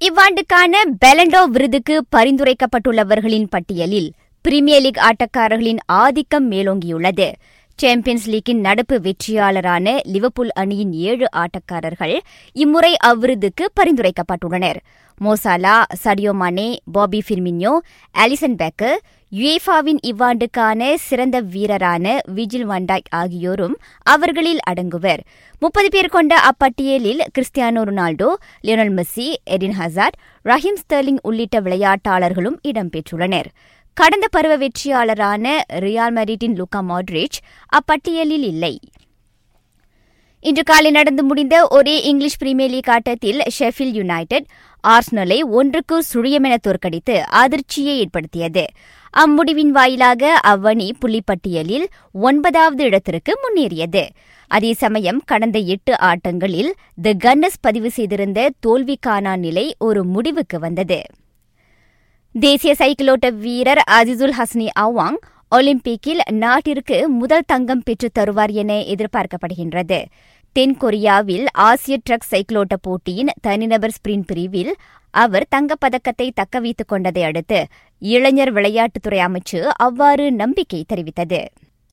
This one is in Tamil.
இவ்வாண்டுக்கான பெலண்டோ விருதுக்கு பரிந்துரைக்கப்பட்டுள்ளவர்களின் பட்டியலில் பிரீமியர் லீக் ஆட்டக்காரர்களின் ஆதிக்கம் மேலோங்கியுள்ளது. சாம்பியன்ஸ் லீக்கின் நடப்பு வெற்றியாளரான லிவர்பூல் அணியின் ஏழு ஆட்டக்காரர்கள் இம்முறை அவ்விருதுக்கு பரிந்துரைக்கப்பட்டுள்ளனர். மோசாலா சடியோ மானே பாபி ஃபிர்மின்யோ அலிசன் பேக்கர் யுஏஃபாவின் இவ்வாண்டுக்கான சிறந்த வீரரான விஜில் வண்டாய் ஆகியோரும் அவர்களில் அடங்குவர். முப்பது பேர் கொண்ட அப்பட்டியலில் Cristiano Ronaldo Lionel Messi Eden Hazard Raheem Sterling உள்ளிட்ட விளையாட்டாளர்களும் இடம்பெற்றுள்ளனர் கடந்த பருவ வெற்றியாளரான ரியால் மெரிட்டின் லுகா மாட்ரிச் அப்பட்டியலில் இல்லை. இன்று காலை நடந்து முடிந்த ஒரே இங்கிலீஷ் பிரீமியர் லீக் ஆட்டத்தில் ஷெஃபில் யுனைடெட் ஆர்ஸ்னலை ஒன்றுக்கு சுழியமென தோற்கடித்து அதிர்ச்சியை ஏற்படுத்தியது. அம்முடிவின் வாயிலாக அவ்வணி புள்ளிப்பட்டியலில் ஒன்பதாவது இடத்திற்கு முன்னேறியது. அதே சமயம் கடந்த எட்டு ஆட்டங்களில் தி கன்னஸ் பதிவு செய்திருந்த தோல்விக்கான நிலை ஒரு முடிவுக்கு வந்தது. தேசிய சைக்கிளோட்ட வீரர் அசிசுல் ஹஸ்னி அவாங் ஒலிம்பிக்கில் நாட்டிற்கு முதல் தங்கம் பெற்றுத் தருவார் என எதிர்பார்க்கப்படுகின்றது. தென்கொரியாவில் ஆசிய ட்ரக் சைக்கிளோட்ட போட்டியின் தனிநபர் ஸ்பிரிண்ட் பிரிவில் அவர் தங்கப்பதக்கத்தை தக்க வைத்துக் கொண்டதை அடுத்து இளைஞர் விளையாட்டுத்துறை அமைச்சு அவ்வாறு நம்பிக்கை தெரிவித்தது.